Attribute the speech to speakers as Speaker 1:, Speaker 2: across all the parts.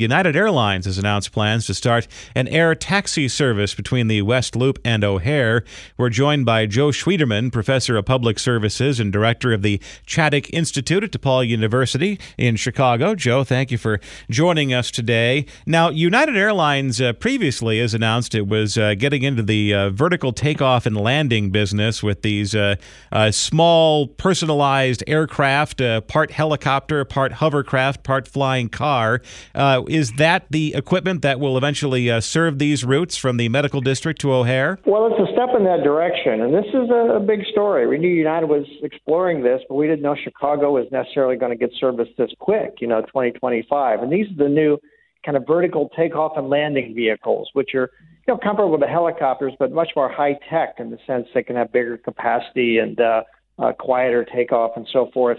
Speaker 1: United Airlines has announced plans to start an air taxi service between the West Loop and O'Hare. We're joined by Joe Schwieterman, professor of public services and director of the Chaddick Institute at DePaul University in Chicago. Joe, thank you for joining us today. Now, United Airlines uh, previously has announced it was uh, getting into the uh, vertical takeoff and landing business with these uh, uh, small personalized aircraft, uh, part helicopter, part hovercraft, part flying car is that the equipment that will eventually uh, serve these routes from the medical district to O'Hare?
Speaker 2: Well, it's a step in that direction, and this is a, a big story. We knew United was exploring this, but we didn't know Chicago was necessarily going to get service this quick. You know, 2025, and these are the new kind of vertical takeoff and landing vehicles, which are you know comparable to helicopters, but much more high tech in the sense they can have bigger capacity and uh, uh, quieter takeoff and so forth.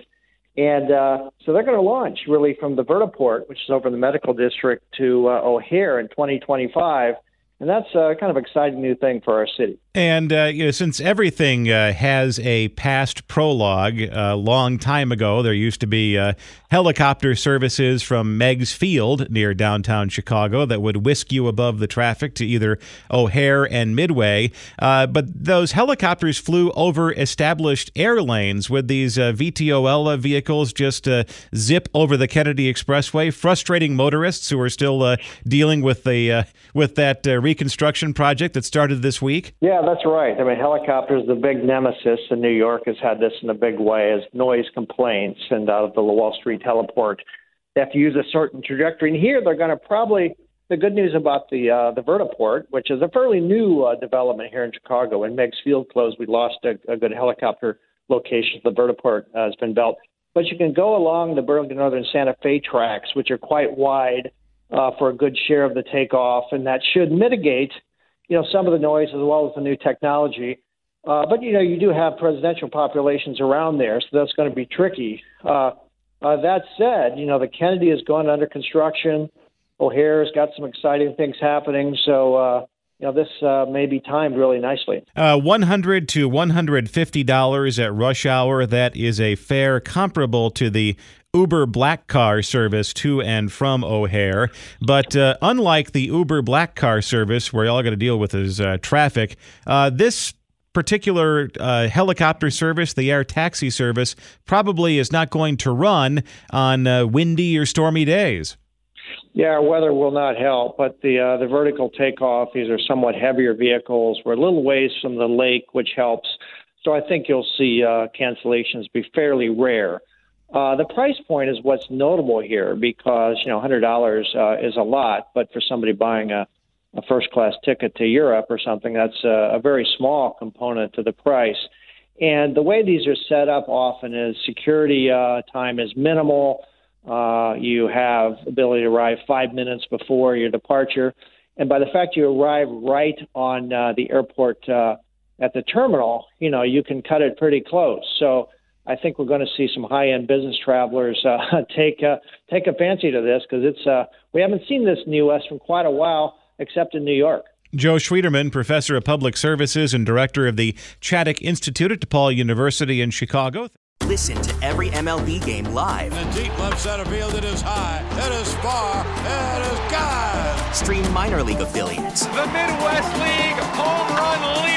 Speaker 2: And uh, so they're going to launch really from the vertiport, which is over in the medical district, to uh, O'Hare in 2025. And that's a kind of exciting new thing for our city.
Speaker 1: And uh, you know, since everything uh, has a past prologue, a uh, long time ago, there used to be uh, helicopter services from Meigs Field near downtown Chicago that would whisk you above the traffic to either O'Hare and Midway. Uh, but those helicopters flew over established air lanes. Would these uh, VTOL vehicles just zip over the Kennedy Expressway, frustrating motorists who are still dealing with the with that reconstruction project that started this week?
Speaker 2: Yeah that's right. I mean, helicopters, the big nemesis in New York, has had this in a big way as noise complaints. And out of the Wall Street heliport, they have to use a certain trajectory. And here they're going to probably. The good news about the uh, the vertiport, which is a fairly new uh, development here in Chicago, when Meigs Field closed, we lost a, a good helicopter location. The vertiport uh, has been built, but you can go along the Burlington Northern Santa Fe tracks, which are quite wide uh, for a good share of the takeoff, and that should mitigate you know, some of the noise as well as the new technology. Uh, but you know, you do have presidential populations around there, so that's going to be tricky. Uh, uh, that said, you know, the Kennedy is going under construction. O'Hare's got some exciting things happening, so uh, you know this uh, may be timed really nicely.
Speaker 1: Uh, One hundred to one hundred fifty dollars at rush hour. That is a fare comparable to the Uber Black Car service to and from O'Hare. But uh, unlike the Uber Black Car service, where you all got to deal with is uh, traffic, uh, this particular uh, helicopter service, the air taxi service, probably is not going to run on uh, windy or stormy days.
Speaker 2: Yeah, weather will not help, but the uh, the vertical takeoff. These are somewhat heavier vehicles. We're a little ways from the lake, which helps. So I think you'll see uh, cancellations be fairly rare. Uh, the price point is what's notable here because you know hundred dollars uh, is a lot, but for somebody buying a, a first class ticket to Europe or something, that's a, a very small component to the price. And the way these are set up often is security uh, time is minimal. Uh, you have ability to arrive five minutes before your departure, and by the fact you arrive right on uh, the airport uh, at the terminal, you know you can cut it pretty close. So I think we're going to see some high-end business travelers uh, take uh, take a fancy to this because it's uh, we haven't seen this in the U.S. for quite a while, except in New York.
Speaker 1: Joe Schwieterman, professor of public services and director of the Chaddick Institute at DePaul University in Chicago.
Speaker 3: Listen to every MLB game live.
Speaker 4: In the deep left center field, it is high, it is far, it is God.
Speaker 3: Stream minor league affiliates.
Speaker 5: The Midwest League home run leader.